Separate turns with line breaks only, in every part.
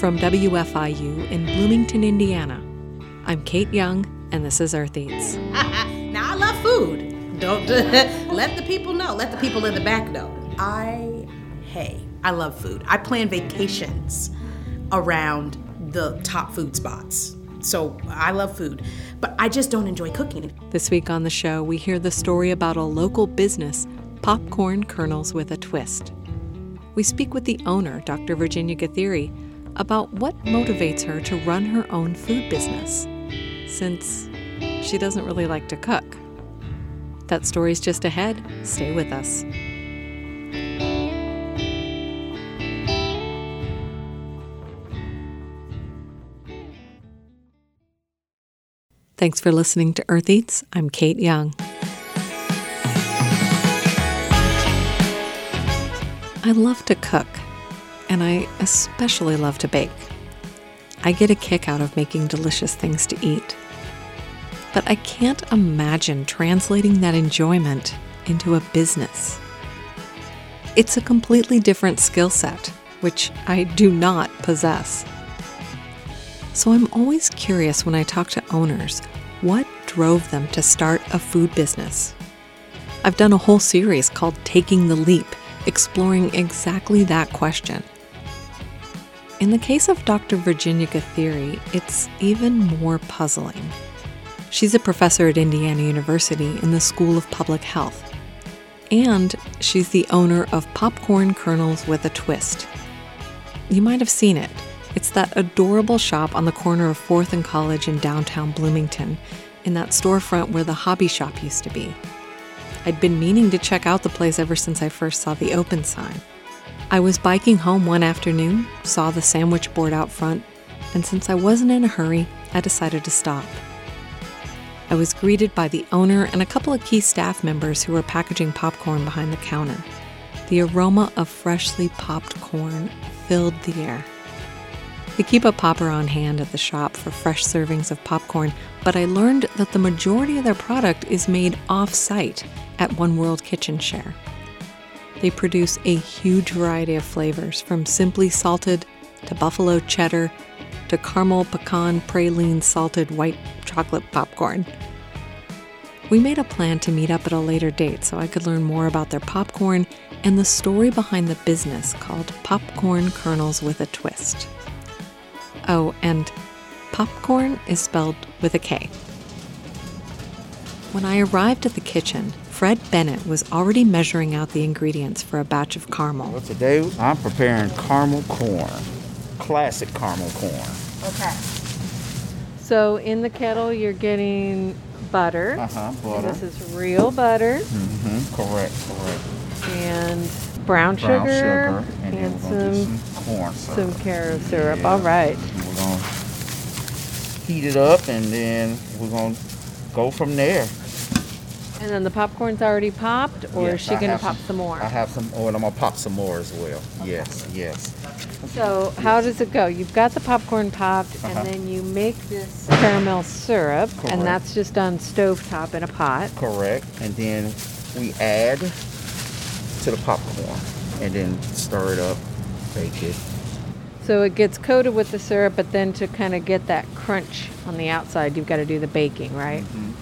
From WFIU in Bloomington, Indiana, I'm Kate Young, and this is Earth Eats.
now, I love food. Don't let the people know. Let the people in the back know. I, hey, I love food. I plan vacations around the top food spots. So I love food, but I just don't enjoy cooking.
This week on the show, we hear the story about a local business, Popkorn Kernels with a Twist. We speak with the owner, Dr. Virginia Gathiri, about what motivates her to run her own food business, since she doesn't really like to cook. That story's just ahead. Stay with us. Thanks for listening to Earth Eats. I'm Kate Young. I love to cook, and I especially love to bake. I get a kick out of making delicious things to eat. But I can't imagine translating that enjoyment into a business. It's a completely different skill set, which I do not possess. So I'm always curious when I talk to owners what drove them to start a food business. I've done a whole series called Taking the Leap, exploring exactly that question. In the case of Dr. Virginia Gathiri, it's even more puzzling. She's a professor at Indiana University in the School of Public Health. And she's the owner of Popkorn Kernels with a Twist. You might have seen it. It's that adorable shop on the corner of 4th and College in downtown Bloomington, in that storefront where the hobby shop used to be. I'd been meaning to check out the place ever since I first saw the open sign. I was biking home one afternoon, saw the sandwich board out front, and since I wasn't in a hurry, I decided to stop. I was greeted by the owner and a couple of key staff members who were packaging popcorn behind the counter. The aroma of freshly popped corn filled the air. They keep a popper on hand at the shop for fresh servings of popcorn, but I learned that the majority of their product is made off site at One World Kitchen Share. They produce a huge variety of flavors from simply salted to buffalo cheddar to caramel pecan praline salted white chocolate popcorn. We made a plan to meet up at a later date so I could learn more about their popcorn and the story behind the business called Popkorn Kernels with a Twist. Oh, and popcorn is spelled with a K. When I arrived at the kitchen, Fred Bennett was already measuring out the ingredients for a batch of caramel.
Well, today I'm preparing caramel corn, classic caramel corn.
Okay. So in the kettle, you're getting butter.
Uh huh. Butter.
And this is real butter.
Mm-hmm. Correct. Correct.
And brown sugar,
Brown sugar, and,
and
we're gonna do
some
some corn syrup.
some carob syrup.
Yeah.
All right.
And we're gonna heat it up, and then we're gonna go from there.
And then the popcorn's already popped, or
Yes,
is she
I
gonna
have
pop some more?
I have some, oh, and I'm gonna pop some more as well. Yes, yes.
So how does it go? You've got the popcorn popped,
Uh-huh.
and then you make this caramel syrup,
Correct.
and that's just on stovetop in a pot.
Correct. And then we add to the popcorn, and then stir it up, bake it.
So it gets coated with the syrup, but then to kind of get that crunch on the outside, you've got to do the baking, right?
Mm-hmm.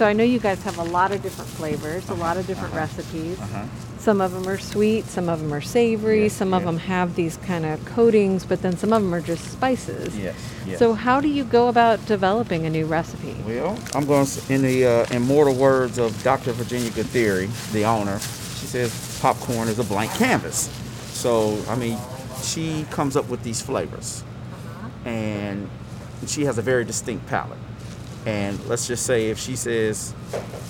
So I know you guys have a lot of different flavors, a lot of different recipes.
Uh-huh.
Some of them are sweet, some of them are savory,
Yes,
some of them have these kind of coatings, but then some of them are just spices.
Yes, yes.
So how do you go about developing a new recipe?
Well, I'm going to, in the uh, immortal words of Dr. Virginia Gathiri, the owner, she says popcorn is a blank canvas. So, I mean, she comes up with these flavors. And she has a very distinct palate. And let's just say if she says,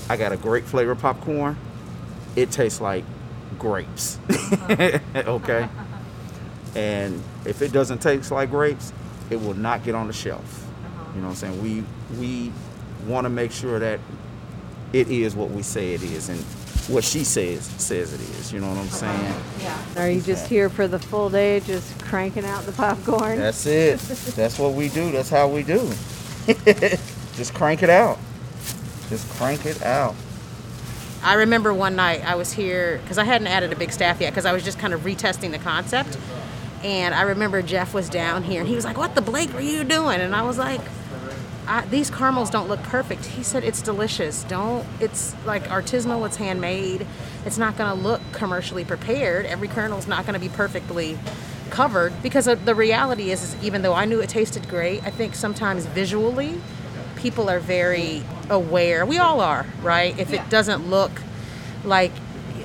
I got a great flavor popcorn, it tastes like grapes. okay? And if it doesn't taste like grapes, it will not get on the shelf. You know what I'm saying? We we want to make sure that it is what we say it is and what she says says it is. You know what I'm saying? Yeah.
Are you just here for the full day, just cranking out the popcorn?
That's it. That's what we do. That's how we do. Just crank it out. Just crank it out.
I remember one night I was here because I hadn't added a big staff yet because I was just kind of retesting the concept. And I remember Jeff was down here and he was like, What the Blake are you doing? And I was like, I, These caramels don't look perfect. He said, It's delicious. Don't, it's like artisanal, it's handmade. It's not going to look commercially prepared. Every kernel's not going to be perfectly covered because the reality is, is, even though I knew it tasted great, I think sometimes visually people are very aware. We all are, right? If it doesn't look like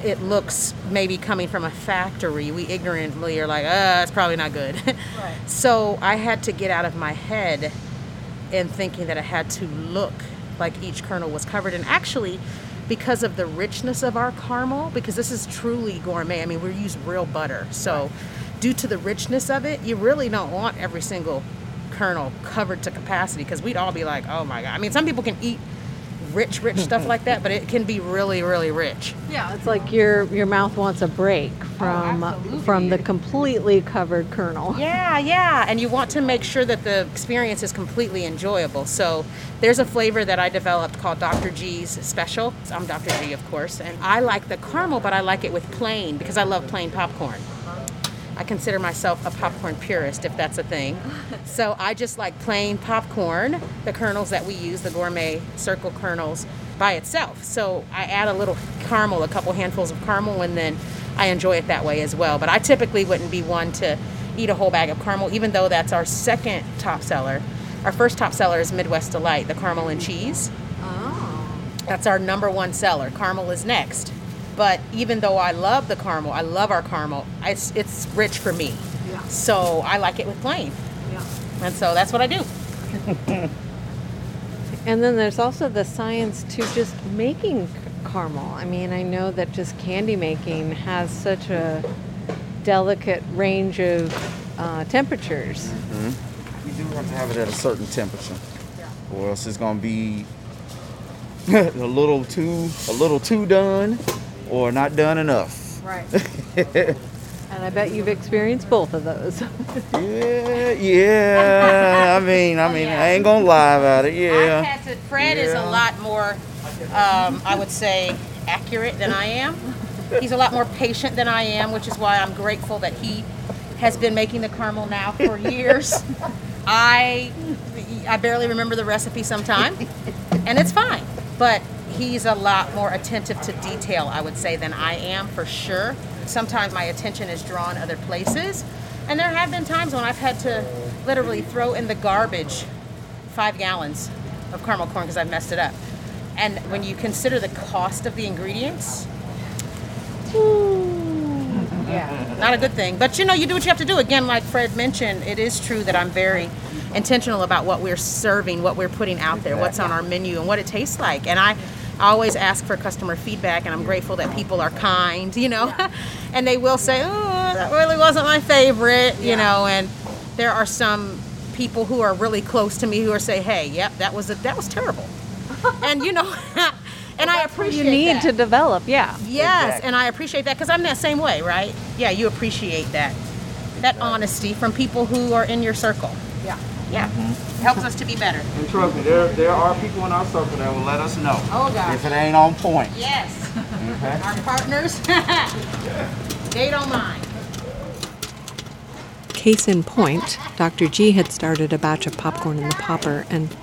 it looks maybe coming from a factory, we ignorantly are like, uh, it's probably not good. Right. so I had to get out of my head and thinking that it had to look like each kernel was covered. And actually, because of the richness of our caramel, because this is truly gourmet, I mean, we use real butter. So, right. due to the richness of it, you really don't want every single kernel covered to capacity because we'd all be like, oh my God. I mean, some people can eat rich, rich stuff like that, but it can be really, really rich.
Yeah, it's like your your mouth wants a break oh, from oh, from the completely covered kernel.
Yeah, yeah, and you want to make sure that the experience is completely enjoyable. So there's a flavor that I developed called Dr. G's Special. I'm Dr. G, of course, and I like the caramel, but I like it with plain because I love plain popcorn. I consider myself a popcorn purist, if that's a thing. so I just like plain popcorn, the kernels that we use, the gourmet circle kernels, by itself. So I add a little caramel, a couple handfuls of caramel, and then I enjoy it that way as well. But I typically wouldn't be one to eat a whole bag of caramel, even though that's our second top seller. Our first top seller is Midwest Delight, the caramel and cheese. Oh. That's our number one seller. Caramel is next. But even though I love the caramel, I love our caramel. It's it's rich for me. Yeah. So I like it with plain. Yeah. And so that's what I do.
and then there's also the science to just making caramel. I mean, I know that just candy making has such a delicate range of uh, temperatures.
Mm-hmm. You do have to have it at a certain temperature, yeah. or else it's gonna be a little too a little too done or not done enough.
Right. and I bet you've experienced both of those.
yeah, yeah. I mean, I mean, yeah. I ain't gonna lie about it. Yeah.
I've had to, Fred yeah. is a lot more, um, I would say, accurate than I am. He's a lot more patient than I am, which is why I'm grateful that he has been making the caramel now for years. I I barely remember the recipe sometime, and it's fine. But he's a lot more attentive to detail, I would say, than I am for sure. Sometimes my attention is drawn other places. And there have been times when I've had to literally throw in the garbage five gallons of caramel corn because I've messed it up. And when you consider the cost of the ingredients, yeah, not a good thing. But you know, you do what you have to do. Again, like Fred mentioned, it is true that I'm very intentional about what we're serving, what we're putting out there, what's on our menu, and what it tastes like. And I I always ask for customer feedback, and I'm grateful that people are kind, you know, and they will say, "Oh, that really wasn't my favorite," you yeah. know, and there are some people who are really close to me who are say, "Hey, yep, that was a, that was terrible," and you know. and I appreciate
you need
that.
to develop, yeah.
Yes, exactly. and I appreciate that because I'm that same way, right? Yeah, you appreciate that that honesty from people who are in your circle. Yeah. Yeah. Mm-hmm. Helps us to be better.
And trust me, there there are people in our circle that will let us know.
Oh God.
If it ain't on point.
Yes. Okay. Our partners, they don't mind.
Case in point, Dr. G had started a batch of popcorn in the popper, and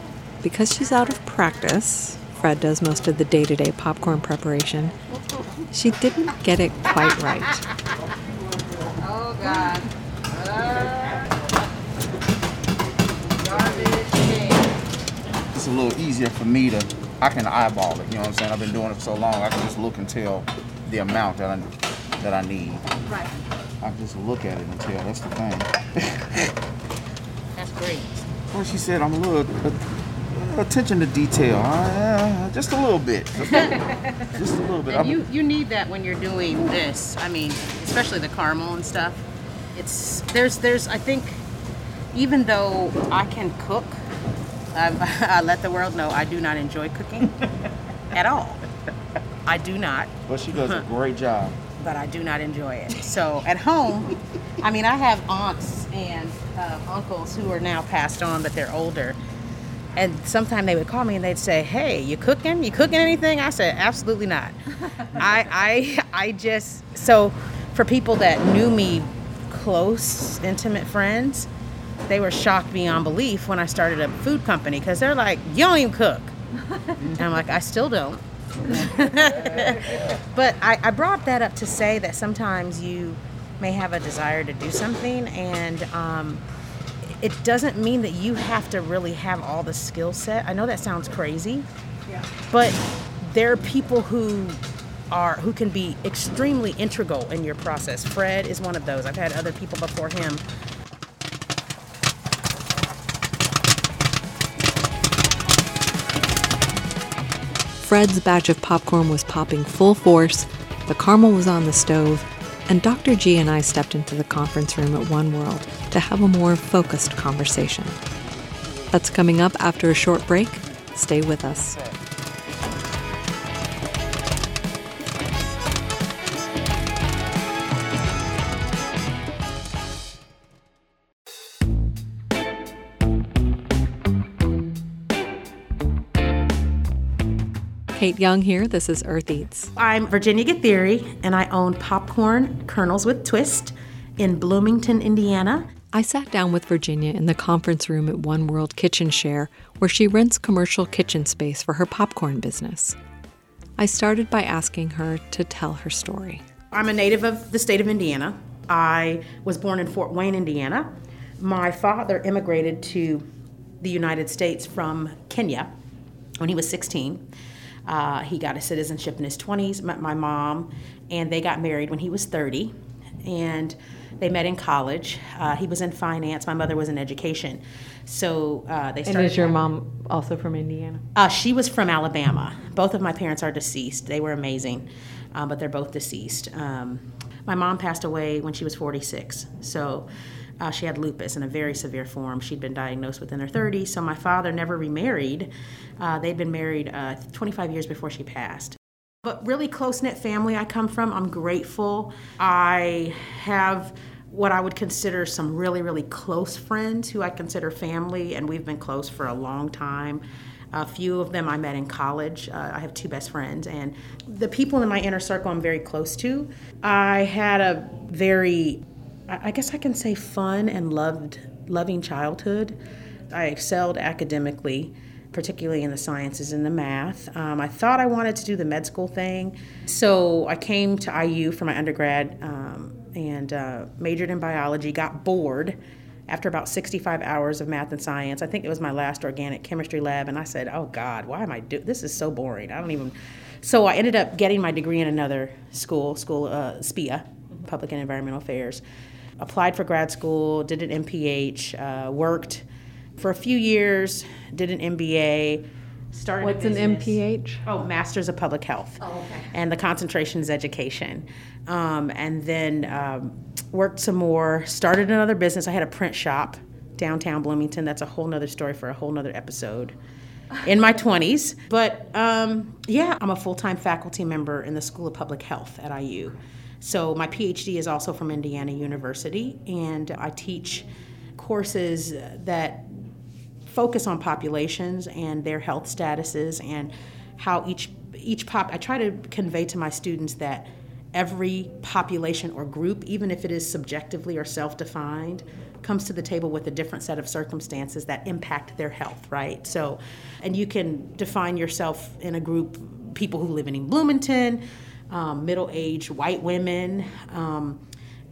because she's out of practice, Fred does most of the day to day popcorn preparation, she didn't get it quite right.
Oh, God.
It's a little easier for me to, I can eyeball it, you know what I'm saying? I've been doing it for so long, I can just look and tell the amount that I, that I need.
Right.
I can just look at it and tell, that's the thing.
that's great.
Well, she said I'm a little, uh, attention to detail, uh, just a little bit. just a little bit.
You, you need that when you're doing this. I mean, especially the caramel and stuff. It's, there's, there's, I think, even though I can cook, I, I let the world know I do not enjoy cooking at all. I do not.
But she does a great job.
But I do not enjoy it. So at home, I mean, I have aunts and uh, uncles who are now passed on, but they're older. And sometimes they would call me and they'd say, "Hey, you cooking? You cooking anything?" I said, "Absolutely not." I, I, I just so for people that knew me close, intimate friends, they were shocked beyond belief when I started a food company because they're like, "You don't even cook," and I'm like, "I still don't." but I, I brought that up to say that sometimes you may have a desire to do something, and um, it doesn't mean that you have to really have all the skill set. I know that sounds crazy, yeah. but there are people who are who can be extremely integral in your process. Fred is one of those. I've had other people before him
Fred's batch of popcorn was popping full force, the caramel was on the stove, and Dr. G and I stepped into the conference room at One World to have a more focused conversation. That's coming up after a short break. Stay with us. Kate Young here. This is Earth Eats.
I'm Virginia Gathiri, and I own Popkorn Kernels with Twist in Bloomington, Indiana.
I sat down with Virginia in the conference room at One World Kitchen Share, where she rents commercial kitchen space for her popcorn business. I started by asking her to tell her story.
I'm a native of the state of Indiana. I was born in Fort Wayne, Indiana. My father immigrated to the United States from Kenya when he was 16 uh, he got a citizenship in his 20s, met my mom, and they got married when he was 30. And they met in college. Uh, he was in finance. My mother was in education. So uh, they started.
And is your mom also from Indiana?
Uh, she was from Alabama. Both of my parents are deceased. They were amazing, uh, but they're both deceased. Um, my mom passed away when she was 46. So uh, she had lupus in a very severe form. She'd been diagnosed within her 30s, so my father never remarried. Uh, they'd been married uh, 25 years before she passed. But really close knit family I come from. I'm grateful. I have what I would consider some really, really close friends who I consider family, and we've been close for a long time. A few of them I met in college. Uh, I have two best friends, and the people in my inner circle I'm very close to. I had a very I guess I can say fun and loved loving childhood. I excelled academically, particularly in the sciences and the math. Um, I thought I wanted to do the med school thing, so I came to IU for my undergrad um, and uh, majored in biology. Got bored after about 65 hours of math and science. I think it was my last organic chemistry lab, and I said, "Oh God, why am I doing this? Is so boring. I don't even." So I ended up getting my degree in another school, school uh, SPEA, Public and Environmental Affairs applied for grad school, did an MPH, uh, worked for a few years, did an MBA. Started
What's an MPH?
Oh, Masters of Public Health. Oh, okay. And the concentration is education. Um, and then um, worked some more, started another business. I had a print shop downtown Bloomington. That's a whole nother story for a whole nother episode in my 20s. But um, yeah, I'm a full time faculty member in the School of Public Health at IU. So my PhD is also from Indiana University, and I teach courses that focus on populations and their health statuses and how each each pop. I try to convey to my students that every population or group, even if it is subjectively or self-defined, comes to the table with a different set of circumstances that impact their health, right? So, and you can define yourself in a group, people who live in Bloomington, um, middle aged white women, um,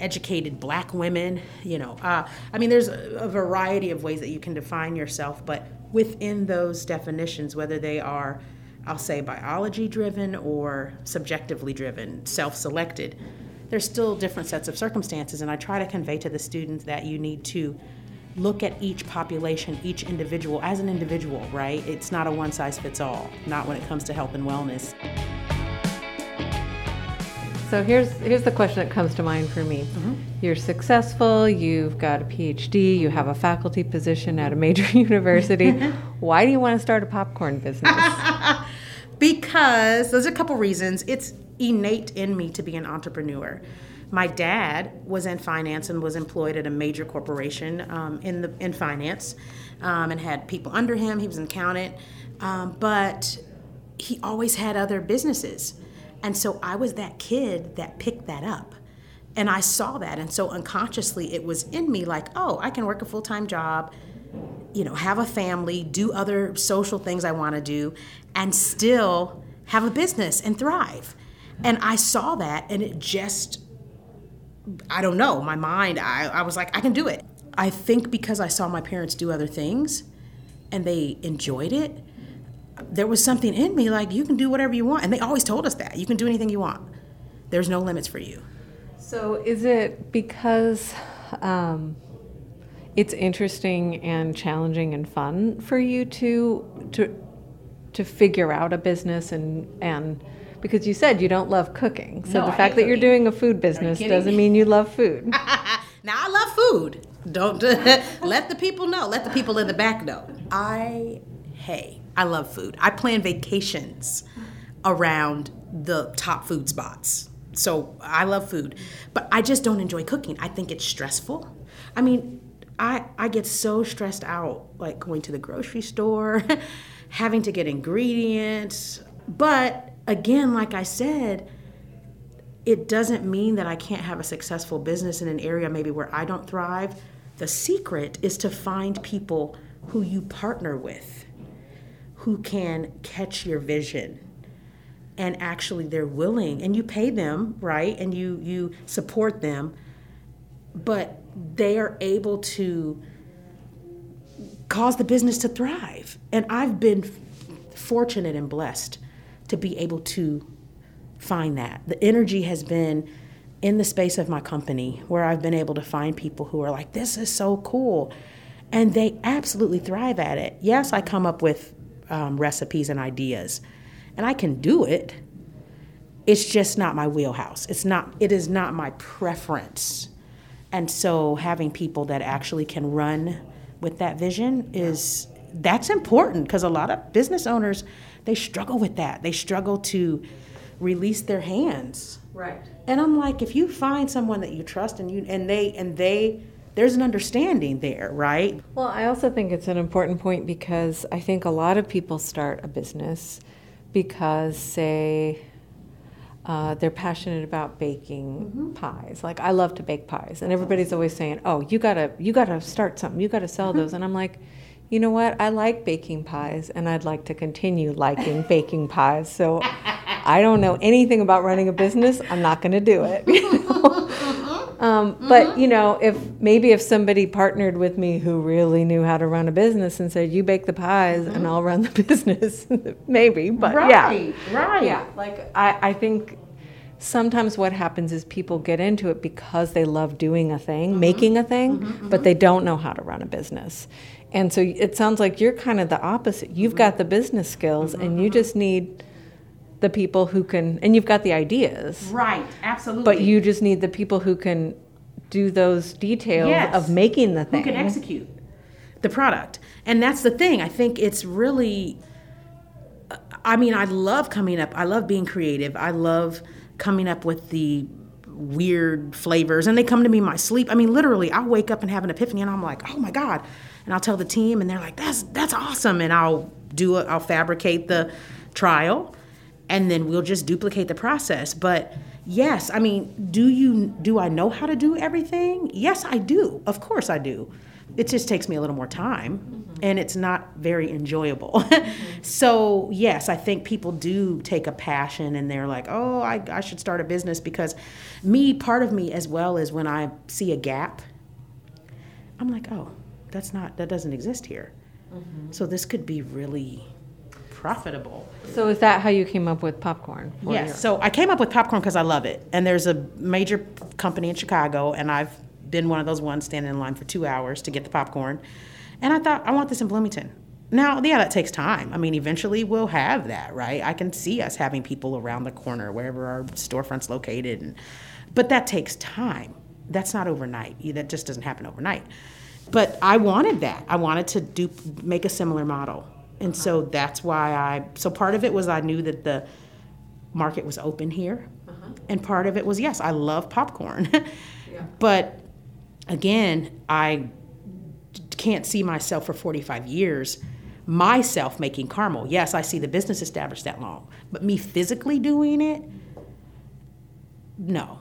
educated black women. You know, uh, I mean, there's a, a variety of ways that you can define yourself, but within those definitions, whether they are, I'll say, biology driven or subjectively driven, self selected, there's still different sets of circumstances. And I try to convey to the students that you need to look at each population, each individual as an individual, right? It's not a one size fits all, not when it comes to health and wellness.
So here's here's the question that comes to mind for me. Mm-hmm. You're successful. You've got a PhD. You have a faculty position at a major university. Why do you want to start a popcorn business?
because there's a couple reasons. It's innate in me to be an entrepreneur. My dad was in finance and was employed at a major corporation um, in the in finance, um, and had people under him. He was an accountant, um, but he always had other businesses. And so I was that kid that picked that up. And I saw that. And so unconsciously, it was in me like, oh, I can work a full time job, you know, have a family, do other social things I want to do, and still have a business and thrive. And I saw that, and it just, I don't know, my mind, I, I was like, I can do it. I think because I saw my parents do other things and they enjoyed it, there was something in me like, you can do whatever you want. And they always told us that you can do anything you want, there's no limits for you.
So is it because um, it's interesting and challenging and fun for you to to to figure out a business and and because you said you don't love cooking. So
No,
the fact that you're doing a food business doesn't mean you love food.
Now I love food. Don't let the people know. Let the people in the back know. I hey, I love food. I plan vacations around the top food spots. So I love food, but I just don't enjoy cooking. I think it's stressful. I mean, I I get so stressed out like going to the grocery store, having to get ingredients. But again, like I said, it doesn't mean that I can't have a successful business in an area maybe where I don't thrive. The secret is to find people who you partner with who can catch your vision and actually they're willing and you pay them, right? And you you support them, but they are able to cause the business to thrive. And I've been fortunate and blessed to be able to find that. The energy has been in the space of my company where I've been able to find people who are like, this is so cool. And they absolutely thrive at it. Yes, I come up with um, recipes and ideas, and I can do it. It's just not my wheelhouse. It's not, it is not my preference. And so having people that actually can run with that vision is that's important because a lot of business owners they struggle with that. They struggle to release their hands.
Right.
And I'm like, if you find someone that you trust and you and they and they there's an understanding there, right?
Well, I also think it's an important point because I think a lot of people start a business because, say, uh, they're passionate about baking pies. Like I love to bake pies, and everybody's always saying, "Oh, you gotta, you gotta start something. You gotta sell those." And I'm like, you know what? I like baking pies, and I'd like to continue liking baking pies. So I don't know anything about running a business. I'm not going to do it. you know? Um, but mm-hmm. you know, if maybe if somebody partnered with me who really knew how to run a business and said, "You bake the pies and mm-hmm. I'll run the business," maybe. But yeah,
right.
yeah. Like I, I think sometimes what happens is people get into it because they love doing a thing, mm-hmm. making a thing, but they don't know how to run a business. And so it sounds like you're kind of the opposite. You've got the business skills, and you just need the people who can, and you've got the ideas.
Right, absolutely.
But you just need the people who can do those details
Yes.
of making the
who
thing.
can execute the product. And that's the thing. I think it's really I mean, I love coming up. I love being creative. I love coming up with the weird flavors and they come to me in my sleep. I mean, literally, I'll wake up and have an epiphany and I'm like, "Oh my god." And I'll tell the team and they're like, "That's that's awesome." And I'll do it. I'll fabricate the trial and then we'll just duplicate the process. But yes, I mean, do you do I know how to do everything? Yes, I do. Of course I do. It just takes me a little more time mm-hmm. and it's not very enjoyable. so, yes, I think people do take a passion and they're like, "Oh, I I should start a business because me part of me as well is when I see a gap, I'm like, "Oh, that's not that doesn't exist here." Mm-hmm. So this could be really profitable.
So is that how you came up with popcorn?
Yes.
your-
So I came up with popcorn because I love it. And there's a major company in Chicago, and I've been one of those ones standing in line for two hours to get the popcorn. And I thought, I want this in Bloomington. Now, yeah, that takes time. I mean, eventually we'll have that, right? I can see us having people around the corner, wherever our storefront's located. And, but that takes time. That's not overnight. That just doesn't happen overnight. But I wanted that. I wanted to do make a similar model. And so uh-huh. that's why I so part of it was I knew that the market was open here. Uh-huh. And part of it was yes, I love popcorn. But again, I can't see myself for 45 years myself making caramel. Yes, I see the business established that long, but me physically doing it no.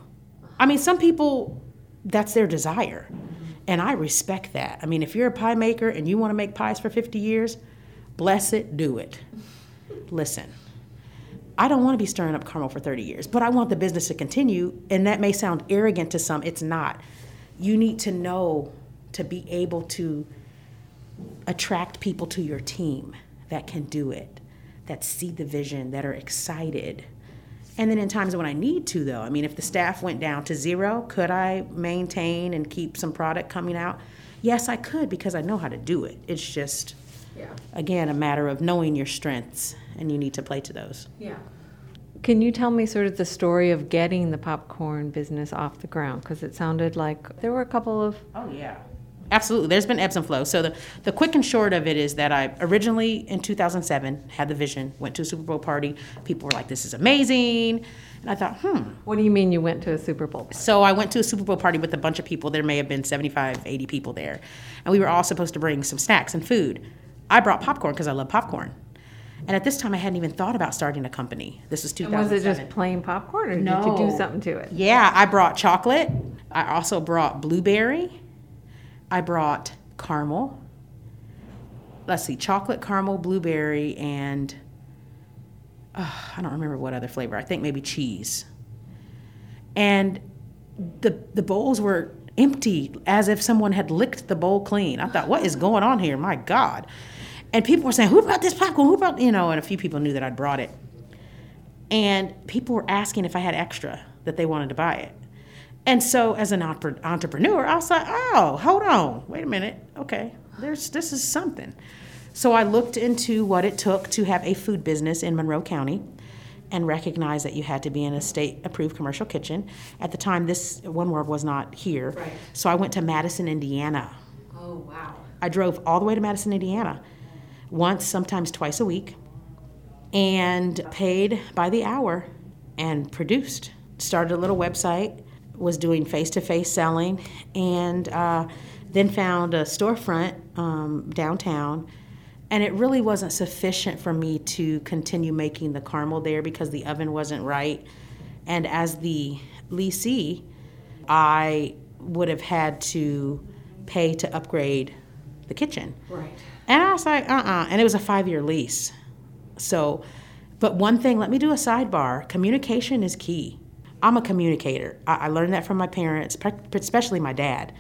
I mean, some people, that's their desire. Mm-hmm. And I respect that. I mean, if you're a pie maker and you want to make pies for 50 years, bless it, do it. Listen, I don't want to be stirring up caramel for 30 years, but I want the business to continue. And that may sound arrogant to some, it's not. You need to know to be able to attract people to your team that can do it, that see the vision, that are excited. And then in times when I need to, though, I mean, if the staff went down to zero, could I maintain and keep some product coming out? Yes, I could because I know how to do it. It's just,
Yeah.
again, a matter of knowing your strengths, and you need to play to those.
Yeah. Can you tell me sort of the story of getting the popcorn business off the ground? Because it sounded like there were a couple of.
Oh yeah. Absolutely. There's been ebbs and flows. So the, the quick and short of it is that I originally in 2007 had the vision, went to a Super Bowl party. People were like, this is amazing. And I thought, hmm.
What do you mean you went to a Super Bowl? Party?
So I went to a Super Bowl party with a bunch of people. There may have been 75, 80 people there. And we were all supposed to bring some snacks and food. I brought popcorn because I love popcorn. And at this time, I hadn't even thought about starting a company. This was
And was it just plain popcorn, or did you do something to it?
Yeah, I brought chocolate. I also brought blueberry. I brought caramel. Let's see, chocolate, caramel, blueberry, and uh, I don't remember what other flavor. I think maybe cheese. And the the bowls were empty, as if someone had licked the bowl clean. I thought, what is going on here? My God! And people were saying, "Who brought this popcorn? Who brought?" You know, and a few people knew that I'd brought it. And people were asking if I had extra that they wanted to buy it. And so, as an entre- entrepreneur, I was like, "Oh, hold on, wait a minute. Okay, there's this is something." So I looked into what it took to have a food business in Monroe County, and recognized that you had to be in a state-approved commercial kitchen. At the time, this One World was not here,
Right.
so I went to Madison, Indiana.
Oh wow.
I drove all the way to Madison, Indiana, once, sometimes twice a week, and paid by the hour and produced. Started a little website, was doing face to face selling, and uh, then found a storefront um, downtown. And it really wasn't sufficient for me to continue making the caramel there because the oven wasn't right. And as the leasee, I would have had to pay to upgrade the kitchen.
Right.
And I was like, uh uh And it was a five year lease. So, but one thing, let me do a sidebar communication is key. I'm a communicator. I, I learned that from my parents, pe- especially my dad.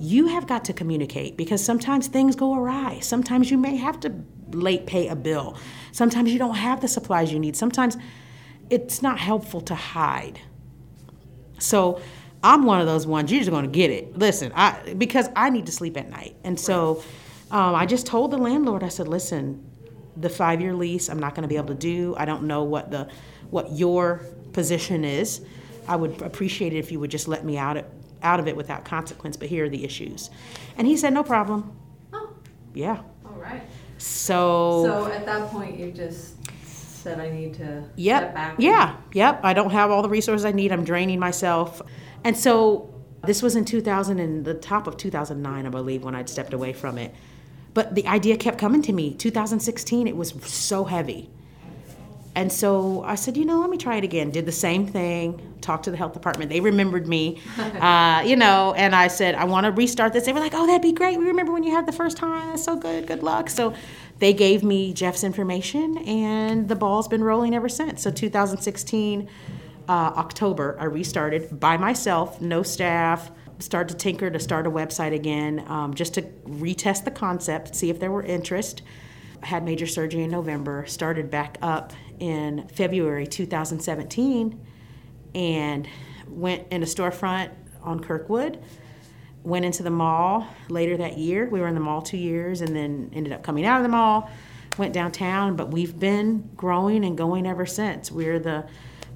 You have got to communicate because sometimes things go awry. Sometimes you may have to late pay a bill. Sometimes you don't have the supplies you need. Sometimes it's not helpful to hide. So I'm one of those ones. You're just going to get it. Listen, I because I need to sleep at night, and so um, I just told the landlord. I said, "Listen, the five year lease. I'm not going to be able to do. I don't know what the what your position is. I would appreciate it if you would just let me out it, out of it without consequence. But here are the issues." And he said, "No problem."
Oh,
Yeah.
all right.
So.
So at that point, you just said, "I need to
Yep.
step back."
Yeah. Yep. I don't have all the resources I need. I'm draining myself. And so this was in 2000 and the top of 2009, I believe, when I'd stepped away from it. But the idea kept coming to me. 2016, it was so heavy. And so I said, you know, let me try it again. Did the same thing, talked to the health department. They remembered me, uh, you know, and I said, I want to restart this. They were like, oh, that'd be great. We remember when you had the first time. That's so good. Good luck. So they gave me Jeff's information, and the ball's been rolling ever since. So 2016, uh, October, I restarted by myself, no staff. Started to tinker to start a website again, um, just to retest the concept, see if there were interest had major surgery in November, started back up in February 2017, and went in a storefront on Kirkwood. Went into the mall later that year. We were in the mall two years and then ended up coming out of the mall, went downtown, but we've been growing and going ever since. We're the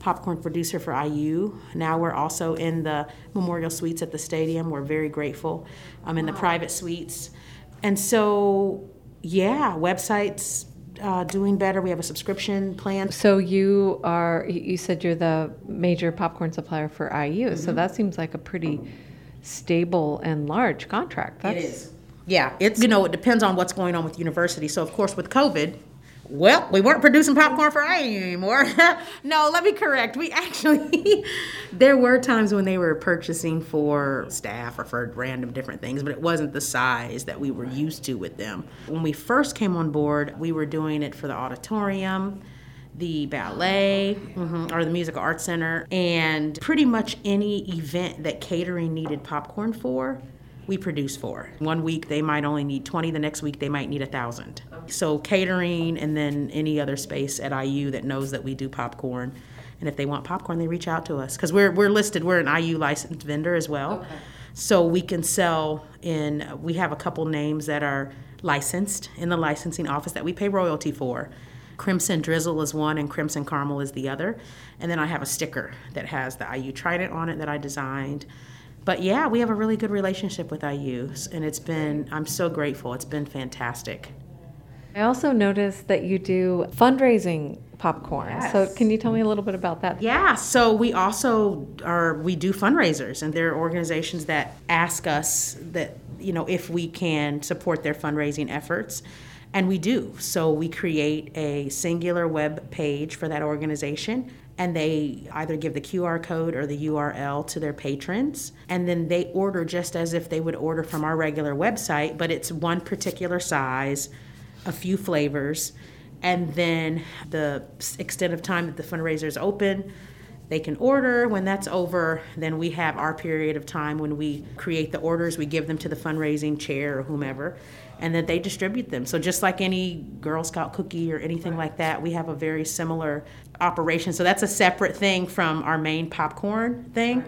popcorn producer for IU. Now we're also in the memorial suites at the stadium. We're very grateful. I'm in the private suites. And so yeah, websites uh, doing better. We have a subscription plan.
So you are. you- said you're the major popcorn supplier for IU. So
Mm-hmm.
that seems like a pretty stable and large contract. That's,
Yeah, it's you know it depends on what's going on with the university. So of course with COVID, well, we weren't producing popcorn for IU anymore. no, let me correct. We actually, there were times when they were purchasing for staff or for random different things, but it wasn't the size that we were used to with them. When we first came on board, we were doing it for the auditorium the ballet mm-hmm, or the musical arts center and pretty much any event that catering needed popcorn for we produce for. One week they might only need 20, the next week they might need a thousand. So catering and then any other space at IU that knows that we do popcorn. And if they want popcorn, they reach out to us because we're, we're listed, we're an IU licensed vendor as well. Okay. So we can sell in, we have a couple names that are licensed in the licensing office that we pay royalty for. Crimson Drizzle is one and Crimson Caramel is the other. And then I have a sticker that has the IU Trident on it that I designed but yeah, we have a really good relationship with IU, and it's been, I'm so grateful. It's been fantastic.
I also noticed that you do fundraising popcorn. Yes. So can you tell me a little bit about that?
Yeah, so we also are we do fundraisers and there are organizations that ask us that you know if we can support their fundraising efforts and we do. So we create a singular web page for that organization and they either give the QR code or the URL to their patrons, and then they order just as if they would order from our regular website, but it's one particular size, a few flavors, and then the extent of time that the fundraiser is open. They can order. When that's over, then we have our period of time when we create the orders. We give them to the fundraising chair or whomever, and then they distribute them. So just like any Girl Scout cookie or anything like that, we have a very similar operation. So that's a separate thing from our main popcorn thing.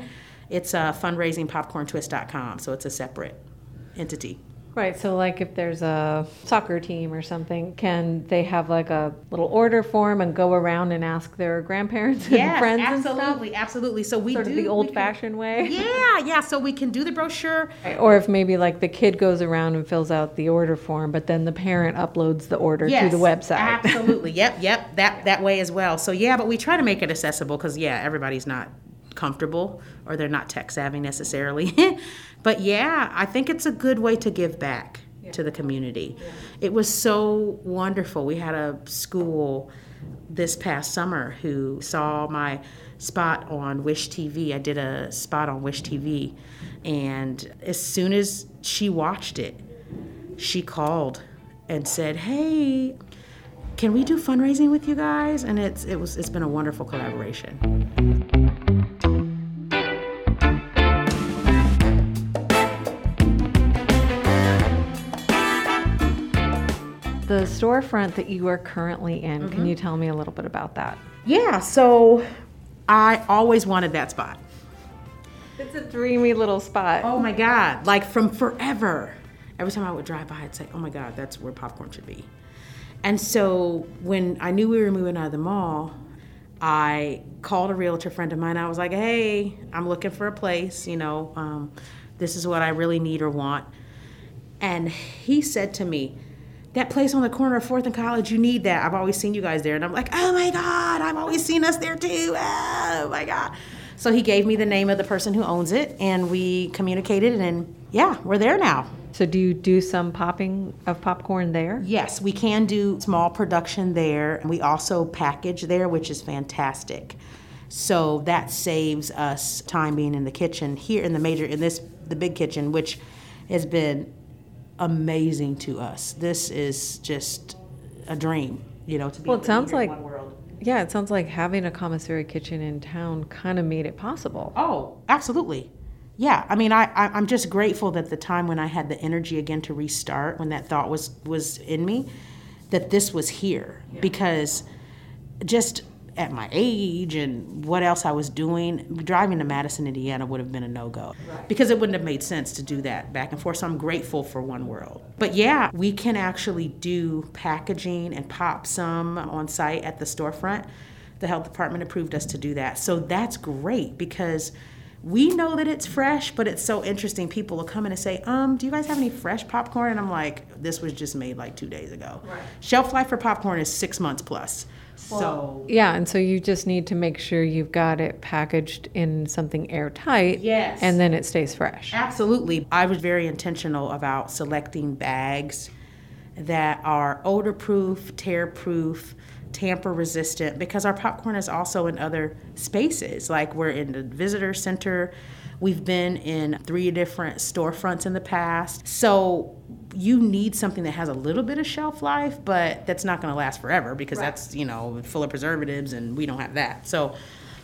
It's uh, a fundraisingpopcorntwist.com, so it's a separate entity.
Right. So, like, if there's a soccer team or something, can they have like a little order form and go around and ask their grandparents
yes,
and friends
absolutely,
and
stuff? Absolutely. So we
sort
do
of the old-fashioned way.
Yeah, yeah. So we can do the brochure,
or if maybe like the kid goes around and fills out the order form, but then the parent uploads the order
yes,
to the website.
Absolutely. yep. Yep. That that way as well. So yeah, but we try to make it accessible because yeah, everybody's not comfortable or they're not tech savvy necessarily. but yeah, I think it's a good way to give back to the community. It was so wonderful. We had a school this past summer who saw my spot on Wish TV. I did a spot on Wish TV, and as soon as she watched it, she called and said, "Hey, can we do fundraising with you guys?" And it's it was it's been a wonderful collaboration.
The storefront that you are currently in, mm-hmm. can you tell me a little bit about that?
Yeah, so I always wanted that spot.
It's a dreamy little spot.
Oh my God, like from forever. Every time I would drive by, I'd say, oh my God, that's where popcorn should be. And so when I knew we were moving out of the mall, I called a realtor friend of mine. I was like, hey, I'm looking for a place, you know, um, this is what I really need or want. And he said to me, that place on the corner of Fourth and College, you need that. I've always seen you guys there. And I'm like, oh my God, I've always seen us there too. Oh my God. So he gave me the name of the person who owns it, and we communicated, and yeah, we're there now.
So, do you do some popping of popcorn there?
Yes, we can do small production there. And we also package there, which is fantastic. So that saves us time being in the kitchen here in the major in this the big kitchen, which has been amazing to us. This is just a dream, you know, to be
well, it sounds like, Yeah, it sounds like having a commissary kitchen in town kind of made it possible.
Oh, absolutely. Yeah, I mean, I, I am just grateful that the time when I had the energy again to restart, when that thought was was in me, that this was here yeah. because just at my age and what else I was doing, driving to Madison, Indiana would have been a no go right. because it wouldn't have made sense to do that back and forth. So I'm grateful for One World. But yeah, we can actually do packaging and pop some on site at the storefront. The health department approved us to do that. So that's great because we know that it's fresh, but it's so interesting. People will come in and say, um, do you guys have any fresh popcorn? And I'm like, this was just made like two days ago. Right. Shelf life for popcorn is six months plus. So
yeah, and so you just need to make sure you've got it packaged in something airtight.
Yes.
And then it stays fresh.
Absolutely. I was very intentional about selecting bags that are odor proof, tear proof, tamper resistant because our popcorn is also in other spaces. Like we're in the visitor center, we've been in three different storefronts in the past. So you need something that has a little bit of shelf life, but that's not going to last forever because that's, you know, full of preservatives and we don't have that. So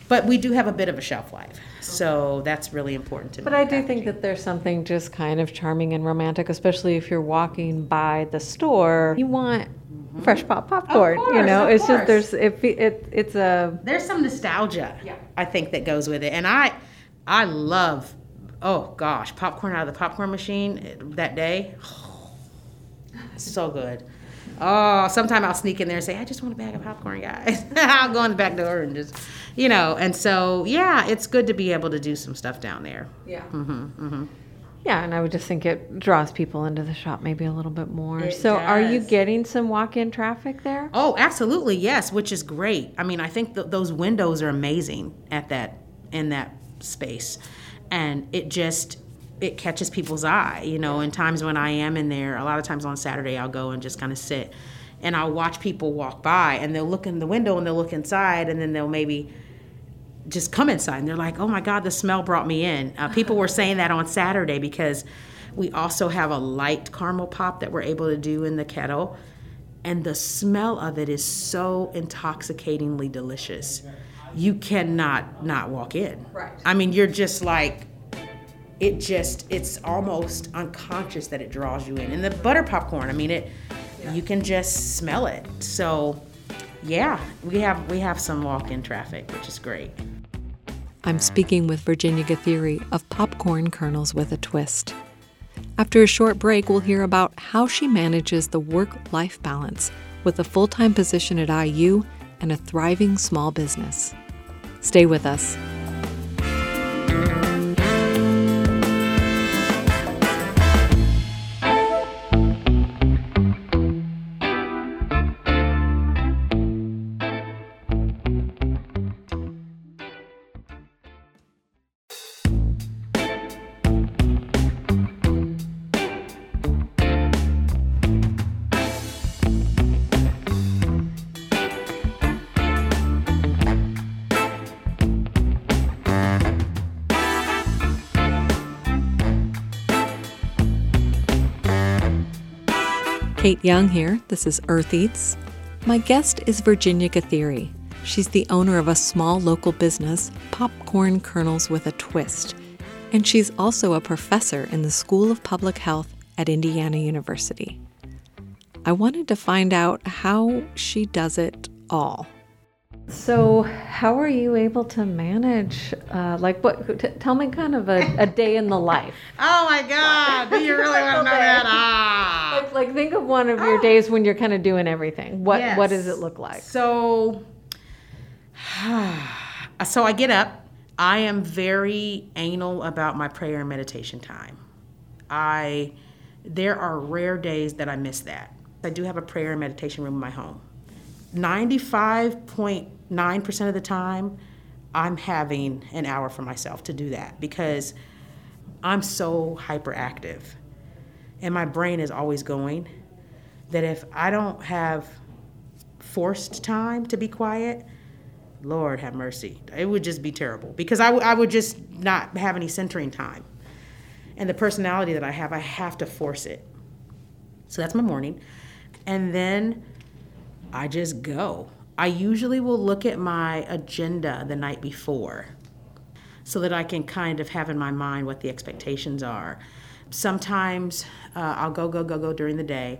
but we do have a bit of a shelf life. So that's really important to me.
But I do think that there's something just kind of charming and romantic, especially if you're walking by the store. You want mm-hmm. fresh pop popcorn.
course,
you know,
of
it's
course.
just there's it, it it's a
there's some nostalgia I think that goes with it. And I I love oh gosh, popcorn out of the popcorn machine eh, that day. So good. Oh, sometime I'll sneak in there and say, I just want a bag of popcorn, guys. I'll go in the back door and just, you know, and so, yeah, it's good to be able to do some stuff down there.
yeah. Mm-hmm. Yeah, and I would just think it draws people into the shop maybe a little bit more.
It
so, are you getting some walk-in traffic there?
Oh, absolutely, yes, which is great. I mean, I think th- those windows are amazing at that in that space, and it just it catches people's eye. You know, in times when I am in there, a lot of times on Saturday I'll go and just kind of sit, and I'll watch people walk by, and they'll look in the window and they'll look inside, and then they'll maybe just come inside and they're like, oh my God, the smell brought me in. Uh, people were saying that on Saturday because we also have a light caramel pop that we're able to do in the kettle. And the smell of it is so intoxicatingly delicious. You cannot not walk in.
Right.
I mean, you're just like, it just, it's almost unconscious that it draws you in. And the butter popcorn, I mean, it, you can just smell it. So, yeah, we have we have some walk-in traffic, which is great.
I'm speaking with Virginia Gathiri of Popkorn Kernels with a Twist. After a short break, we'll hear about how she manages the work life balance with a full time position at IU and a thriving small business. Stay with us. Young here. This is Earth Eats. My guest is Virginia Gathiri. She's the owner of a small local business, Popkorn Kernels with a Twist, and she's also a professor in the School of Public Health at Indiana University. I wanted to find out how she does it all.
So, how are you able to manage? Uh, like, what? T- tell me kind of a, a day in the life.
Oh my God! Do you really want to know that? Ah.
Like, like, think of one of your days when you're kind of doing everything. What What does it look like?
So, so I get up. I am very anal about my prayer and meditation time. I there are rare days that I miss that. I do have a prayer and meditation room in my home. 95.9% of the time, I'm having an hour for myself to do that because I'm so hyperactive and my brain is always going that if I don't have forced time to be quiet, Lord have mercy. It would just be terrible because I, w- I would just not have any centering time. And the personality that I have, I have to force it. So that's my morning. And then I just go. I usually will look at my agenda the night before so that I can kind of have in my mind what the expectations are. Sometimes uh, I'll go, go, go, go during the day,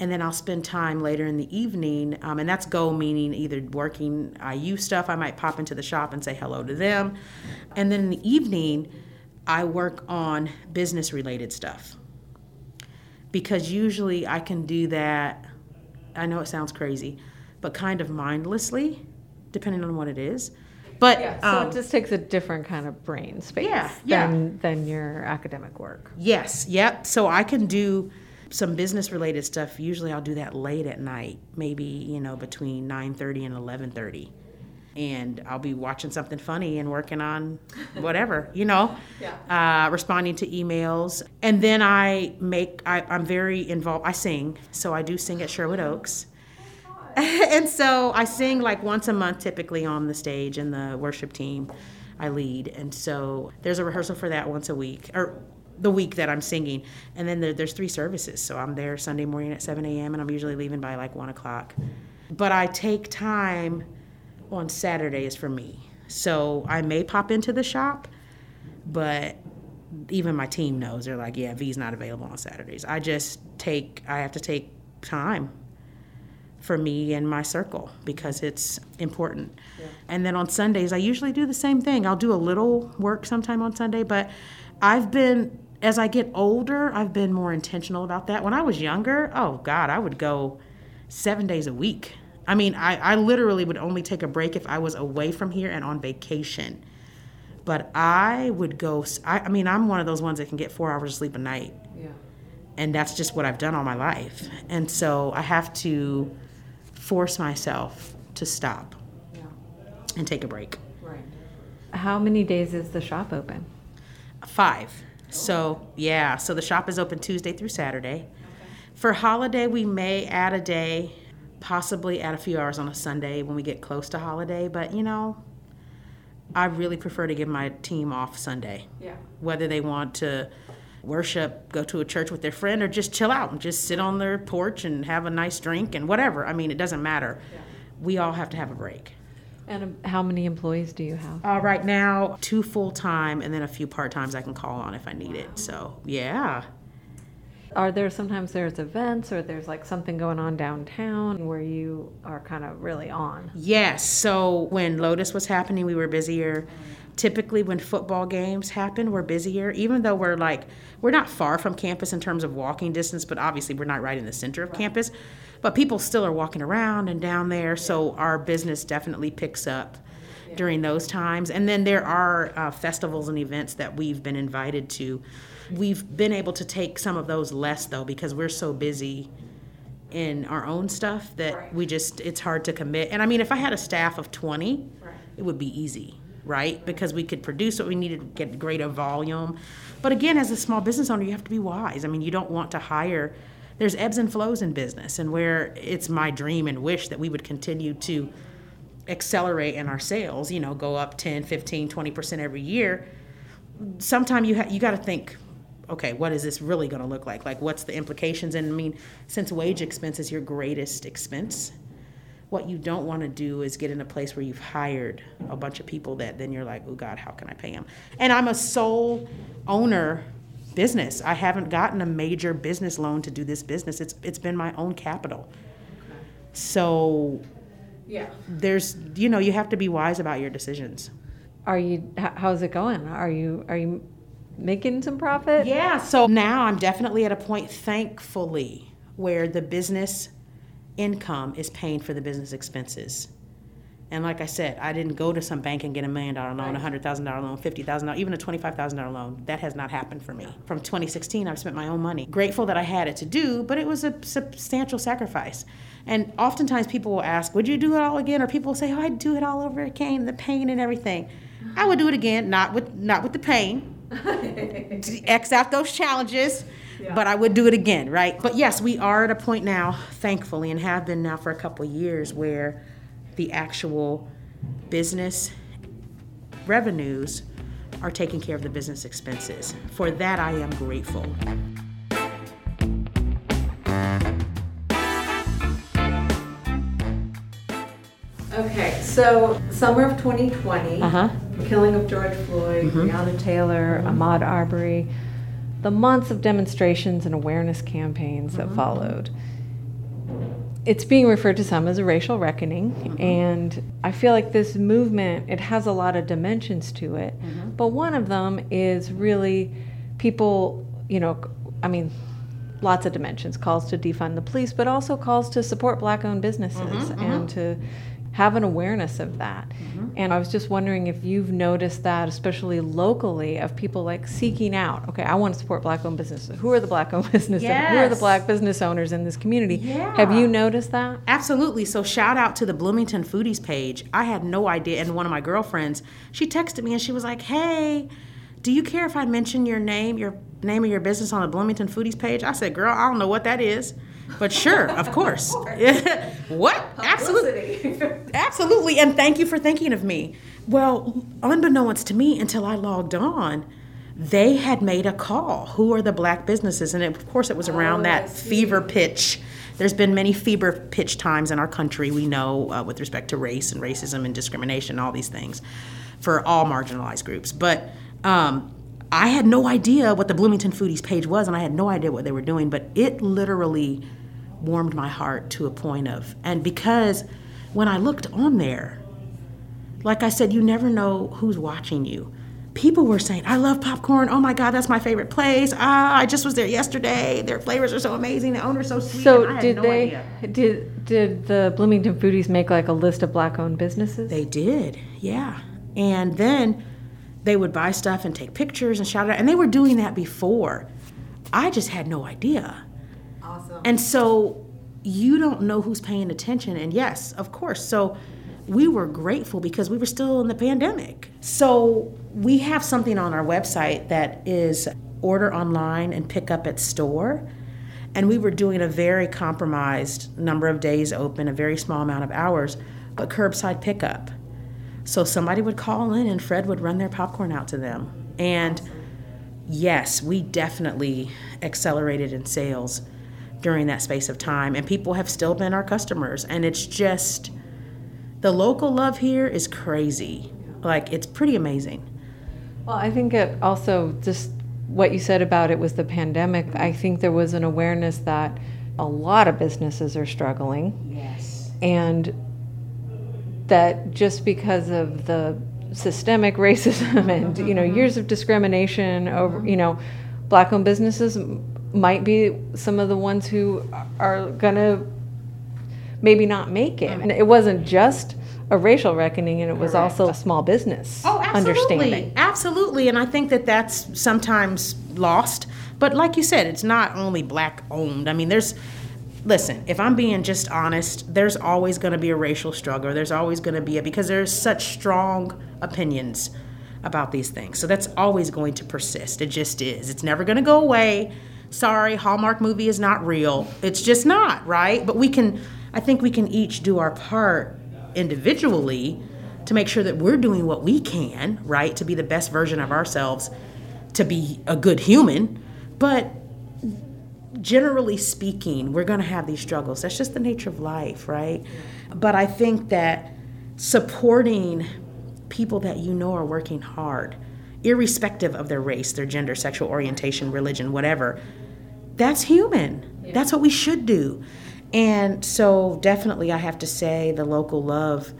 and then I'll spend time later in the evening, um, and that's go meaning either working IU stuff. I might pop into the shop and say hello to them, and then in the evening, I work on business related stuff because usually I can do that. I know it sounds crazy, but kind of mindlessly, depending on what it is. But yeah,
So
um,
it just takes a different kind of brain space
Yeah, yeah.
than than your academic work.
Yes, yep. So I can do some business related stuff. Usually I'll do that late at night, maybe, you know, between 9:30 and 11:30. And I'll be watching something funny and working on whatever, you know, uh, responding to emails. And then I make, I, I'm very involved, I sing. So I do sing at Sherwood Oaks. and so I sing like once a month typically on the stage and the worship team I lead. And so there's a rehearsal for that once a week or the week that I'm singing. And then there, there's three services. So I'm there Sunday morning at 7 a.m. and I'm usually leaving by like 1 o'clock. But I take time on Saturdays for me. So I may pop into the shop, but even my team knows. They're like, yeah, V's not available on Saturdays. I just take, I have to take time for me and my circle because it's important. And then on Sundays, I usually do the same thing. I'll do a little work sometime on Sunday, but I've been, as I get older, I've been more intentional about that. When I was younger, oh God, I would go seven days a week. I mean, I, I literally would only take a break if I was away from here and on vacation. But I would go, I, I mean, I'm one of those ones that can get four hours of sleep a night
Yeah.
and that's just what I've done all my life. And so I have to force myself to stop
Yeah.
and take a break.
Right. How many days is the shop open?
Five. So, yeah, so the shop is open Tuesday through Saturday. For holiday, we may add a day, possibly add a few hours on a Sunday when we get close to holiday, but you know, I really prefer to give my team off Sunday.
Yeah.
whether they want to worship, go to a church with their friend, or just chill out and just sit on their porch and have a nice drink and whatever. I mean, it doesn't matter. We all have to have a break.
And um, how many employees do you have?
Uh, right now, two full time and then a few part times I can call on if I need it. So, yeah.
Are there sometimes there's events or there's like something going on downtown where you are kind of really on?
Yes. So when Lotus was happening, we were busier. Typically, when football games happen, we're busier. Even though we're like, we're not far from campus in terms of walking distance, but obviously we're not right in the center of campus. But people still are walking around and down there, so our business definitely picks up during those times. And then there are uh, festivals and events that we've been invited to. We've been able to take some of those less though because we're so busy in our own stuff that we just it's hard to commit. And I mean, if I had a staff of 20, it would be easy, right? Because we could produce what we needed, get greater volume. But again, as a small business owner, you have to be wise. I mean, you don't want to hire there's ebbs and flows in business and where it's my dream and wish that we would continue to accelerate in our sales, you know, go up 10, 15, 20% every year. Sometime you ha- you got to think okay, what is this really going to look like? Like, what's the implications? And I mean, since wage expense is your greatest expense, what you don't want to do is get in a place where you've hired a bunch of people that then you're like, oh God, how can I pay them? And I'm a sole owner business. I haven't gotten a major business loan to do this business. It's it's been my own capital. So
Yeah.
there's you know you have to be wise about your decisions.
Are you? How's it going? Are you? Are you making some profit?
Yeah, so now I'm definitely at a point, thankfully, where the business income is paying for the business expenses. And like I said, I didn't go to some bank and get a million dollar loan, a hundred thousand dollar loan, fifty thousand dollars, even a twenty five thousand dollar loan. That has not happened for me. From 2016, I've spent my own money. Grateful that I had it to do, but it was a substantial sacrifice. And oftentimes people will ask, "Would you do it all again?" Or people will say, "Oh, I'd do it all over again, the pain and everything." I would do it again, not with not with the pain, to X out those challenges, but I would do it again, right? But yes, we are at a point now, thankfully, and have been now for a couple of years, where the actual business revenues are taking care of the business expenses. For that, I am grateful.
Okay, so summer of 2020,
Uh-huh.
The killing of George Floyd, mm-hmm. Breonna Taylor, Ahmaud Arbery, the months of demonstrations and awareness campaigns that mm-hmm. followed. It's being referred to some as a racial reckoning, mm-hmm. and I feel like this movement it has a lot of dimensions to it. But one of them is really people, you know, I mean, lots of dimensions. Calls to defund the police but also calls to support black owned businesses and to have an awareness of that. Mm-hmm. And I was just wondering if you've noticed that, especially locally, of people like seeking out, okay, I want to support black owned businesses. Who are the black owned businesses? Yes. Who are the black business owners in this community? Yeah. Have you noticed that?
Absolutely. So shout out to the Bloomington Foodies page. I had no idea. And one of my girlfriends, she texted me and she was like, hey, do you care if I mention your name, your name of your business on the Bloomington Foodies page? I said, girl, I don't know what that is. But sure, of course. what? Absolutely. Absolutely. And thank you for thinking of me. Well, unbeknownst to me until I logged on, they had made a call. Who are the black businesses? And it, of course, it was around oh, that fever pitch. There's been many fever pitch times in our country, we know, uh, with respect to race and racism and discrimination, and all these things for all marginalized groups. But um, I had no idea what the Bloomington Foodies page was, and I had no idea what they were doing, but it literally warmed my heart to a point of, and because when I looked on there, like I said, you never know who's watching you. People were saying, I love popcorn. Oh my God, that's my favorite place. Ah, I just was there yesterday. Their flavors are so amazing. The owner's so sweet.
So did no they idea. did did the Bloomington Foodies make like a list of black owned businesses?
They did, yeah. And then they would buy stuff and take pictures and shout it out. And they were doing that before. I just had no idea. And so you don't know who's paying attention. And yes, of course. So we were grateful because we were still in the pandemic. So we have something on our website that is order online and pick up at store. And we were doing a very compromised number of days open, a very small amount of hours, but curbside pickup. So somebody would call in and Fred would run their popcorn out to them. And yes, we definitely accelerated in sales during that space of time. And people have still been our customers. And it's just, the local love here is crazy. Like, it's pretty amazing.
Well, I think it also just what you said about it was the pandemic. I think there was an awareness that a lot of businesses are struggling.
Yes.
And that just because of the systemic racism and you know mm-hmm. years of discrimination over you know black owned businesses might be some of the ones who are going to maybe not make it. And it wasn't just a racial reckoning, and it was Correct. also a small business
oh, absolutely. understanding. Absolutely, and I think that that's sometimes lost. But like you said, it's not only black owned. I mean, there's listen, if I'm being just honest, there's always going to be a racial struggle. There's always going to be a because there's such strong opinions about these things. So that's always going to persist. It just is. It's never going to go away sorry, Hallmark movie is not real. It's just not, right? But we can, I think we can each do our part individually to make sure that we're doing what we can, right? To be the best version of ourselves, to be a good human. But generally speaking, we're going to have these struggles. That's just the nature of life, right? But I think that supporting people that you know are working hard, irrespective of their race, their gender, sexual orientation, religion, whatever, that's human. Yeah. That's what we should do. And so, definitely, I have to say the local love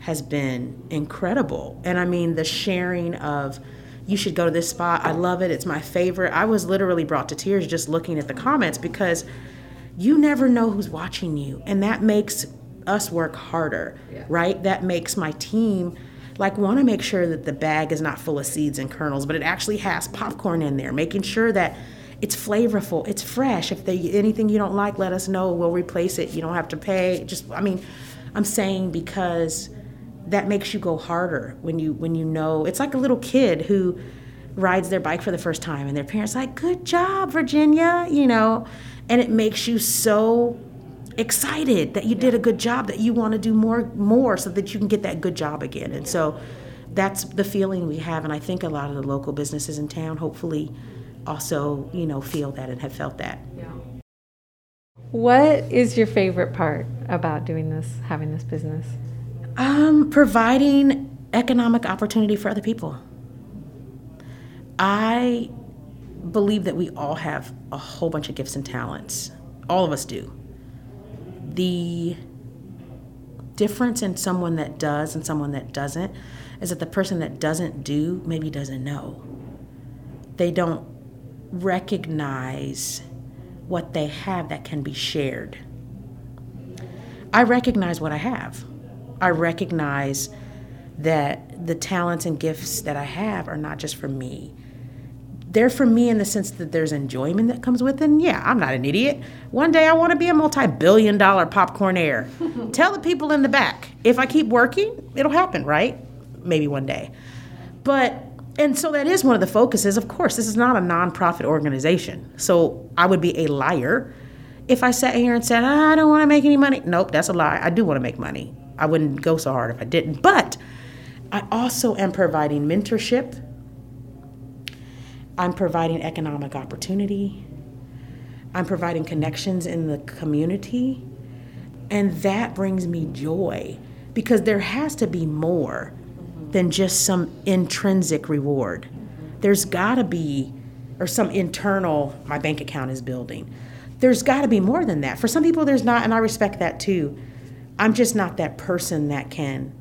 has been incredible. And I mean, the sharing of, you should go to this spot. I love it. It's my favorite. I was literally brought to tears just looking at the comments because you never know who's watching you. And that makes us work harder, yeah. right? That makes my team like want to make sure that the bag is not full of seeds and kernels, but it actually has popcorn in there, making sure that it's flavorful, it's fresh. If they anything you don't like, let us know. We'll replace it. You don't have to pay. Just I mean, I'm saying because that makes you go harder when you when you know it's like a little kid who rides their bike for the first time and their parents like good job virginia you know and it makes you so excited that you did a good job that you want to do more more so that you can get that good job again and so that's the feeling we have and i think a lot of the local businesses in town hopefully also, you know, feel that and have felt that. Yeah.
What is your favorite part about doing this, having this business?
Um, providing economic opportunity for other people. I believe that we all have a whole bunch of gifts and talents. All of us do. The difference in someone that does and someone that doesn't is that the person that doesn't do maybe doesn't know. They don't recognize what they have that can be shared. I recognize what I have. I recognize that the talents and gifts that I have are not just for me. They're for me in the sense that there's enjoyment that comes with it. And yeah, I'm not an idiot. One day I want to be a multi billion dollar popcornaire. Tell the people in the back if I keep working, it'll happen, right? Maybe one day. But, and so that is one of the focuses. Of course, this is not a nonprofit organization. So I would be a liar if I sat here and said, I don't want to make any money. Nope, that's a lie. I do want to make money. I wouldn't go so hard if I didn't. But I also am providing mentorship, I'm providing economic opportunity, I'm providing connections in the community, and that brings me joy because there has to be more than just some intrinsic reward. There's got to be, or some internal, my bank account is building. There's got to be more than that. For some people, there's not, and I respect that too. I'm just not that person that can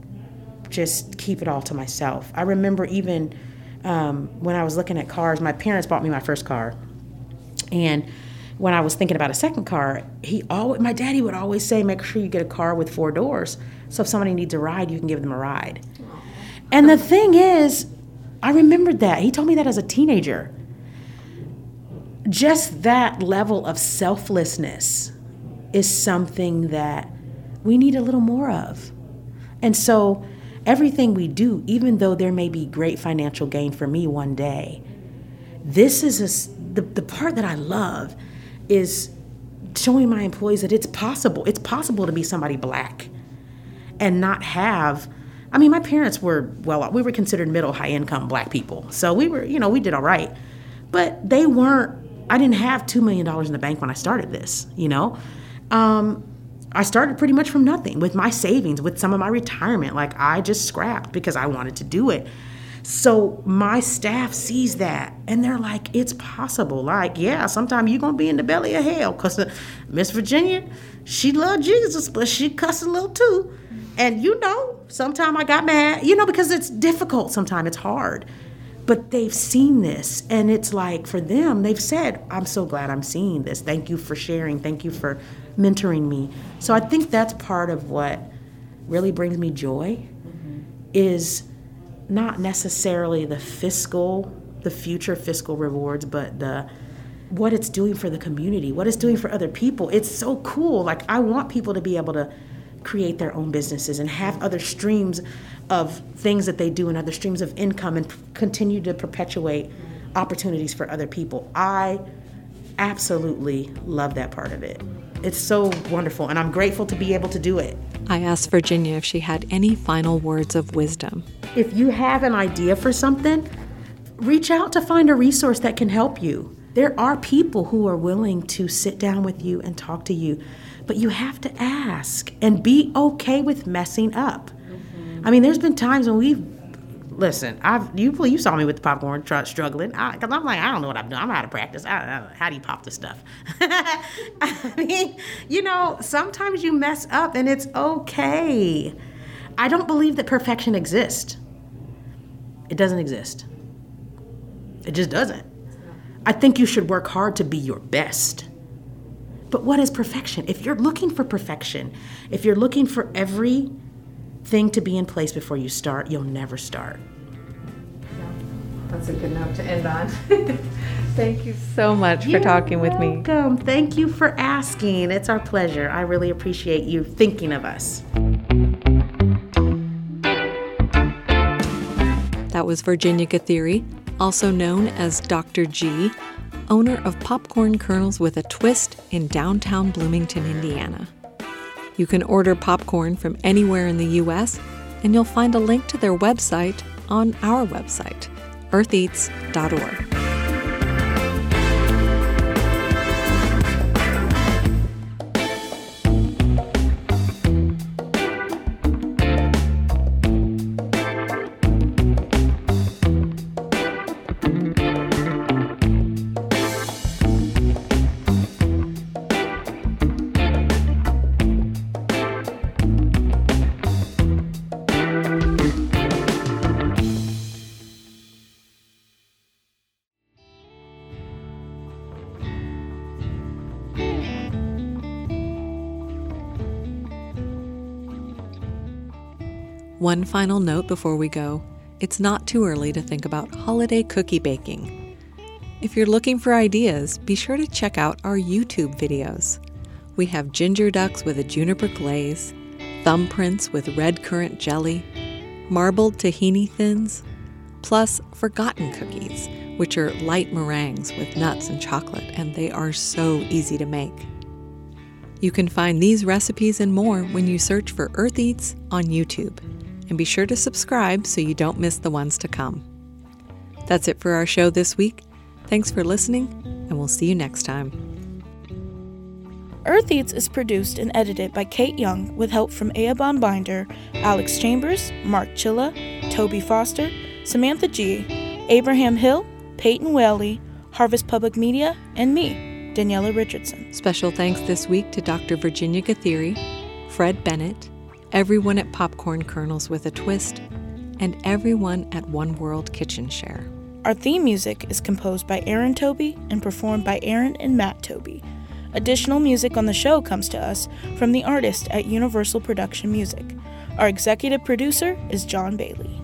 just keep it all to myself. I remember even um, when I was looking at cars, my parents bought me my first car. And when I was thinking about a second car, he always, my daddy would always say, make sure you get a car with four doors. So if somebody needs a ride, you can give them a ride. And the thing is, I remembered that. He told me that as a teenager. Just that level of selflessness is something that we need a little more of. And so everything we do, even though there may be great financial gain for me one day, this is a, the, the part that I love is showing my employees that it's possible. It's possible to be somebody black and not have. I mean, my parents were well, we were considered middle high income black people. So we were, you know, we did all right. But they weren't, I didn't have $2 million in the bank when I started this, you know? Um, I started pretty much from nothing with my savings, with some of my retirement. Like I just scrapped because I wanted to do it. So my staff sees that and they're like, it's possible. Like, yeah, sometimes you're gonna be in the belly of hell. Cause uh, Miss Virginia, she loved Jesus, but she cussed a little too. And you know, sometimes I got mad, you know, because it's difficult sometimes, it's hard. But they've seen this, and it's like for them, they've said, I'm so glad I'm seeing this. Thank you for sharing. Thank you for mentoring me. So I think that's part of what really brings me joy mm-hmm. is not necessarily the fiscal, the future fiscal rewards, but the what it's doing for the community, what it's doing for other people. It's so cool. Like I want people to be able to create their own businesses and have other streams of things that they do and other streams of income and p- continue to perpetuate opportunities for other people. I absolutely love that part of it. It's so wonderful, and I'm grateful to be able to do it.
I asked Virginia if she had any final words of wisdom.
If you have an idea for something, reach out to find a resource that can help you. There are people who are willing to sit down with you and talk to you, but you have to ask and be okay with messing up. Mm-hmm. I mean, there's been times when we've listen, I've you you saw me with the popcorn tr- struggling because I'm like I don't know what I'm doing. I'm out of practice. I, I, how do you pop this stuff? I mean, you know, sometimes you mess up and it's okay. I don't believe that perfection exists. It doesn't exist. It just doesn't. I think you should work hard to be your best. But what is perfection? If you're looking for perfection, if you're looking for every thing to be in place before you start, you'll never start.
That's a good note to end on. Thank you so much
You're
for talking with me.
Welcome. Thank you for asking. It's our pleasure. I really appreciate you thinking of us.
That was Virginia Gathiri, also known as Dr. G, owner of Popkorn Kernels with a Twist in downtown Bloomington, Indiana. You can order popcorn from anywhere in the U.S., and you'll find a link to their website on our website, eartheats.org.
One final note before we go it's not too early to think about holiday cookie baking. If you're looking for ideas, be sure to check out our YouTube videos. We have ginger ducks with a juniper glaze, thumbprints with red currant jelly, marbled tahini thins, plus forgotten cookies, which are light meringues with nuts and chocolate, and they are so easy to make. You can find these recipes and more when you search for Earth Eats on YouTube and be sure to subscribe so you don't miss the ones to come. That's it for our show this week. Thanks for listening, and we'll see you next time.
Earth Eats is produced and edited by Kate Young with help from Eoban Binder, Alex Chambers, Mark Chilla, Toby Foster, Samantha G., Abraham Hill, Peyton Whaley, Harvest Public Media, and me, Daniela Richardson.
Special thanks this week to Dr. Virginia Gathiri, Fred Bennett, everyone at Popkorn Kernels with a Twist, and everyone at One World Kitchen Share.
Our theme music is composed by Aaron Toby and performed by Aaron and Matt Toby. Additional music on the show comes to us from the artist at Universal Production Music. Our executive producer is John Bailey.